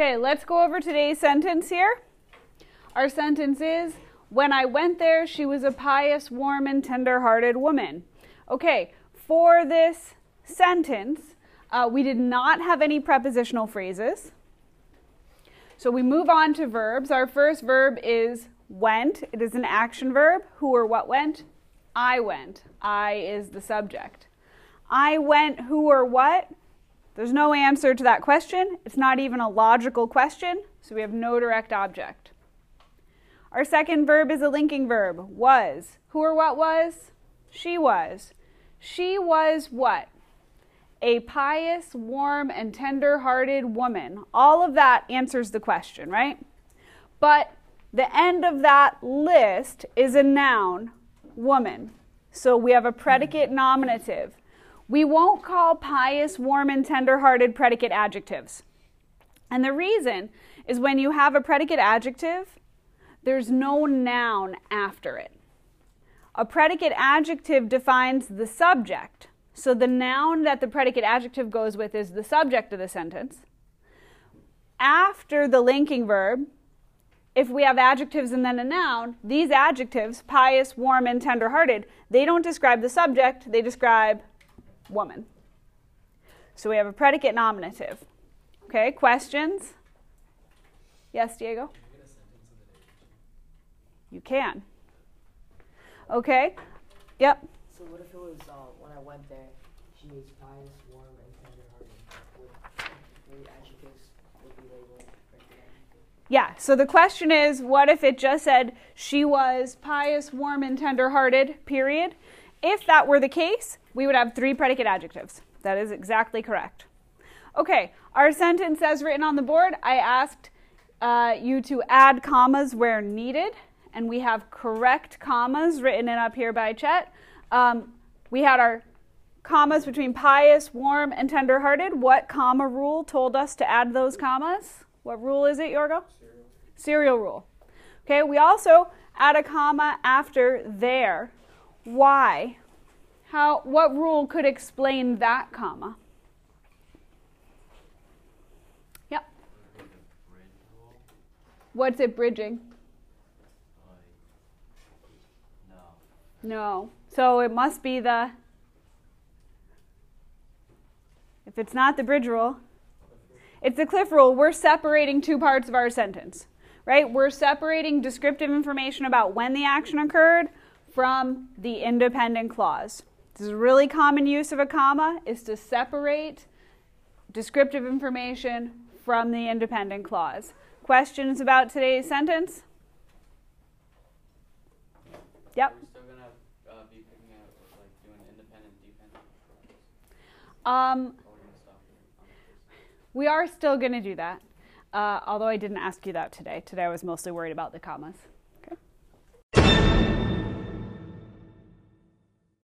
Okay, let's go over today's sentence here. Our sentence is When I went there, she was a pious, warm, and tender hearted woman. Okay, for this sentence, uh, we did not have any prepositional phrases. So we move on to verbs. Our first verb is went. It is an action verb. Who or what went? I went. I is the subject. I went who or what? There's no answer to that question. It's not even a logical question, so we have no direct object. Our second verb is a linking verb, was. Who or what was? She was. She was what? A pious, warm, and tender hearted woman. All of that answers the question, right? But the end of that list is a noun, woman. So we have a predicate nominative. We won't call pious, warm, and tender-hearted predicate adjectives. And the reason is when you have a predicate adjective, there's no noun after it. A predicate adjective defines the subject. So the noun that the predicate adjective goes with is the subject of the sentence. After the linking verb, if we have adjectives and then a noun, these adjectives, pious, warm, and tender-hearted, they don't describe the subject, they describe woman. So we have a predicate nominative. Okay, questions? Yes, Diego? You can. Okay. Yep. So what if it was uh, when I went there, she was pious, warm, and tender-hearted? Would the adjectives would be labeled Yeah. So the question is, what if it just said she was pious, warm, and tender-hearted? Period. If that were the case, we would have three predicate adjectives. That is exactly correct. Okay, our sentence as written on the board, I asked uh, you to add commas where needed, and we have correct commas written in up here by Chet. Um, we had our commas between pious, warm, and tenderhearted. What comma rule told us to add those commas? What rule is it, Yorgo? Serial. Serial rule. Okay, we also add a comma after there. Why? How, what rule could explain that comma? Yep. What's it bridging? No. No. So it must be the. If it's not the bridge rule, it's the cliff rule. We're separating two parts of our sentence, right? We're separating descriptive information about when the action occurred from the independent clause. This is a really common use of a comma is to separate descriptive information from the independent clause. Questions about today's sentence? Yep. Uh, um, we are still going to do that, uh, although I didn't ask you that today. Today I was mostly worried about the commas.